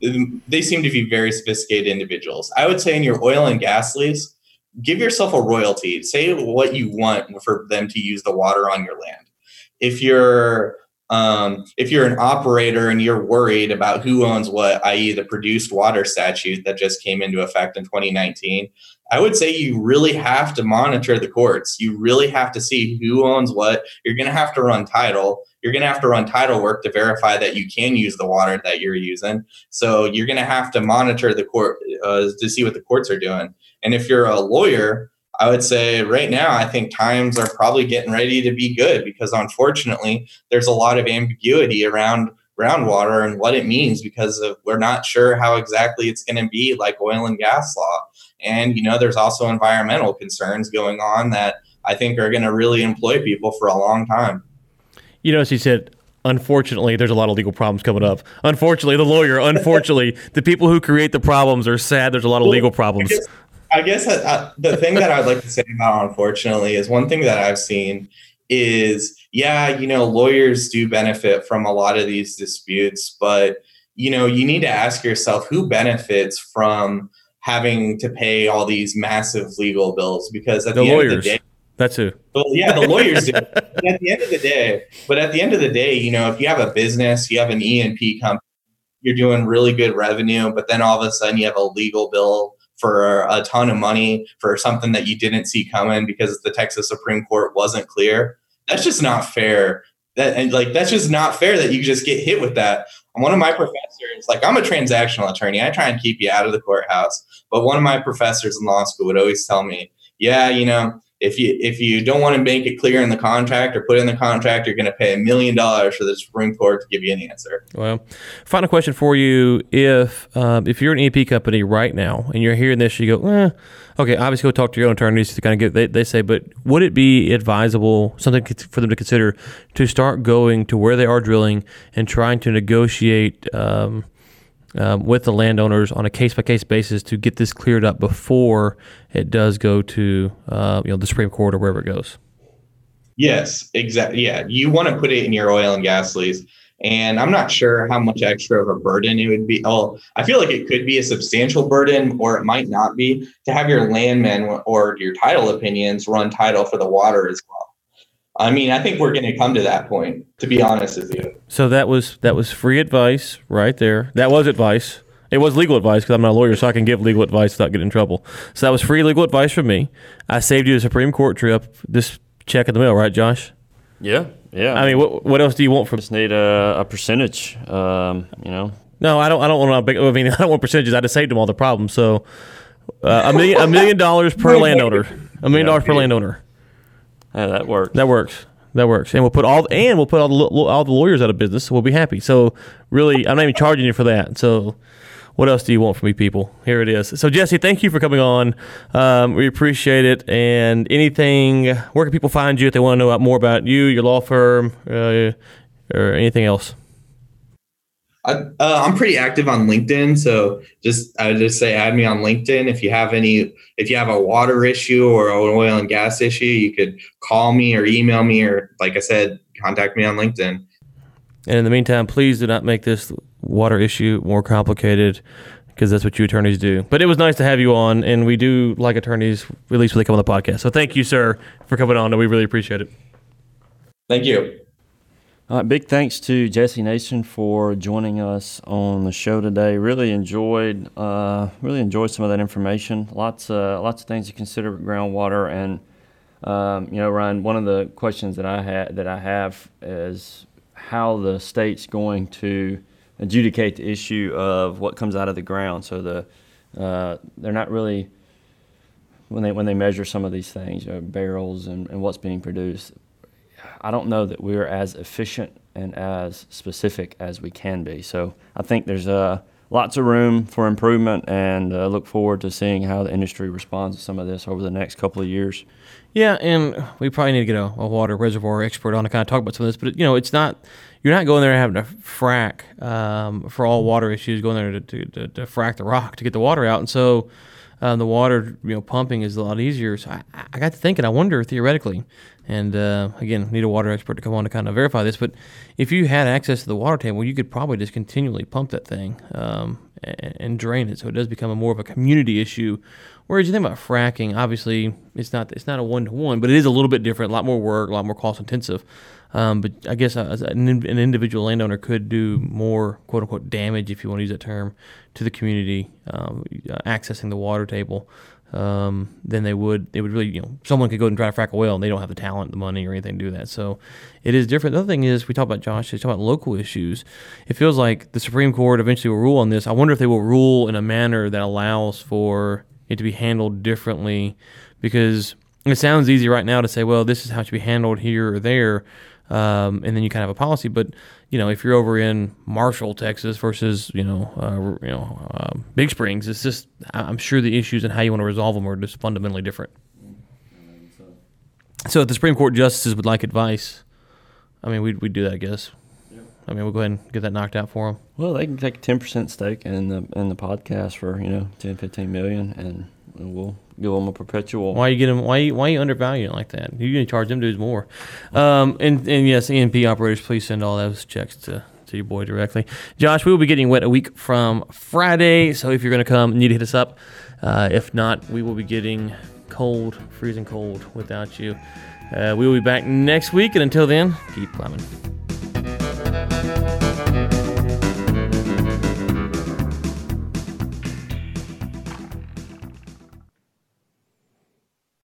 very, they seem to be very sophisticated individuals. I would say in your oil and gas lease, give yourself a royalty. Say what you want for them to use the water on your land. If you're um, if you're an operator and you're worried about who owns what, i.e., the produced water statute that just came into effect in 2019, I would say you really have to monitor the courts. You really have to see who owns what. You're going to have to run title. You're going to have to run title work to verify that you can use the water that you're using. So you're going to have to monitor the court uh, to see what the courts are doing. And if you're a lawyer, I would say right now, I think times are probably getting ready to be good because unfortunately, there's a lot of ambiguity around groundwater and what it means because of, we're not sure how exactly it's going to be like oil and gas law. And, you know, there's also environmental concerns going on that I think are going to really employ people for a long time. You know, as he said, unfortunately, there's a lot of legal problems coming up. Unfortunately, the lawyer, unfortunately, [LAUGHS] the people who create the problems are sad there's a lot of legal problems. I guess uh, the thing that I'd like to say about unfortunately is one thing that I've seen is yeah, you know, lawyers do benefit from a lot of these disputes, but you know, you need to ask yourself who benefits from having to pay all these massive legal bills because at the, the lawyers. end of the day, that's who. Well, yeah, the lawyers do. At the end of the day, but at the end of the day, you know, if you have a business, you have an E&P company, you're doing really good revenue, but then all of a sudden you have a legal bill for a ton of money for something that you didn't see coming because the Texas Supreme Court wasn't clear. That's just not fair. That and like that's just not fair that you just get hit with that. One of my professors, like I'm a transactional attorney, I try and keep you out of the courthouse. But one of my professors in law school would always tell me, "Yeah, you know, if you if you don't want to make it clear in the contract or put in the contract, you're going to pay a million dollars for the Supreme Court to give you an answer. Well, final question for you: If um, if you're an EP company right now and you're hearing this, you go, eh, okay, obviously go talk to your own attorneys to kind of get. They, they say, but would it be advisable something for them to consider to start going to where they are drilling and trying to negotiate? Um, um, with the landowners on a case by case basis to get this cleared up before it does go to uh, you know the Supreme Court or wherever it goes. Yes, exactly. Yeah, you want to put it in your oil and gas lease. And I'm not sure how much extra of a burden it would be. Oh, I feel like it could be a substantial burden, or it might not be, to have your landmen or your title opinions run title for the water as well. I mean, I think we're going to come to that point. To be honest with you. So that was that was free advice right there. That was advice. It was legal advice because I'm not a lawyer, so I can give legal advice without getting in trouble. So that was free legal advice from me. I saved you a Supreme Court trip. This check in the mail, right, Josh? Yeah, yeah. I mean, what what else do you want from? Just need a, a percentage. Um, you know. No, I don't. I don't want a big. I mean, [LAUGHS] I don't want percentages. I just saved them all the problems. So, uh, a million a million dollars per [LAUGHS] landowner. A million dollars per landowner. Yeah, that works. That works. That works. And we'll put all and we'll put all the all the lawyers out of business. So we'll be happy. So really, I'm not even charging you for that. So what else do you want from me, people? Here it is. So Jesse, thank you for coming on. Um, we appreciate it. And anything, where can people find you if they want to know more about you, your law firm, uh, or anything else? I, uh, I'm pretty active on LinkedIn, so just I would just say add me on LinkedIn. If you have any, if you have a water issue or an oil and gas issue, you could call me or email me, or like I said, contact me on LinkedIn. And in the meantime, please do not make this water issue more complicated because that's what you attorneys do. But it was nice to have you on, and we do like attorneys, at least when they come on the podcast. So thank you, sir, for coming on, and we really appreciate it. Thank you. All right, big thanks to Jesse Nation for joining us on the show today. Really enjoyed, uh, really enjoyed some of that information. Lots, uh, lots of things to consider with groundwater, and um, you know, Ryan. One of the questions that I had that I have is how the state's going to adjudicate the issue of what comes out of the ground. So the uh, they're not really when they when they measure some of these things, you know, barrels and, and what's being produced I don't know that we're as efficient and as specific as we can be. So I think there's uh, lots of room for improvement, and uh, look forward to seeing how the industry responds to some of this over the next couple of years. Yeah, and we probably need to get a, a water reservoir expert on to kind of talk about some of this. But you know, it's not you're not going there having to frack um, for all water issues. Going there to, to, to, to frack the rock to get the water out, and so uh, the water you know pumping is a lot easier. So I, I got to thinking. I wonder theoretically, and uh, again, need a water expert to come on to kind of verify this. But if you had access to the water table, you could probably just continually pump that thing um, and, and drain it. So it does become a more of a community issue. Whereas you think about fracking, obviously it's not it's not a one to one, but it is a little bit different, a lot more work, a lot more cost intensive. Um, but I guess uh, an, an, individual landowner could do more quote unquote damage, if you want to use that term, to the community, um, accessing the water table. Um, than they would. They would really, you know, someone could go and try to frack a well, and they don't have the talent, the money, or anything to do that. So, it is different. The other thing is, we talk about Josh. We talk about local issues. It feels like the Supreme Court eventually will rule on this. I wonder if they will rule in a manner that allows for it to be handled differently, because it sounds easy right now to say, well, this is how it should be handled here or there um, and then you kind of have a policy. But you know, if you're over in Marshall, Texas, versus you know, uh, you know, uh, Big Springs, it's just I'm sure the issues and how you want to resolve them are just fundamentally different. So, if the Supreme Court justices would like advice, I mean, we'd, we'd do that, I guess. I mean, we'll go ahead and get that knocked out for them. Well, they can take a ten percent stake in the in the podcast for you know 10, 15 million, and we'll give them a perpetual. Why you get them? Why you, why you undervalue it like that? You're gonna charge them dudes more. Um, and and yes, E&P operators, please send all those checks to to your boy directly. Josh, we will be getting wet a week from Friday, so if you're gonna come, you need to hit us up. Uh, if not, we will be getting cold, freezing cold without you. Uh, we will be back next week, and until then, keep climbing.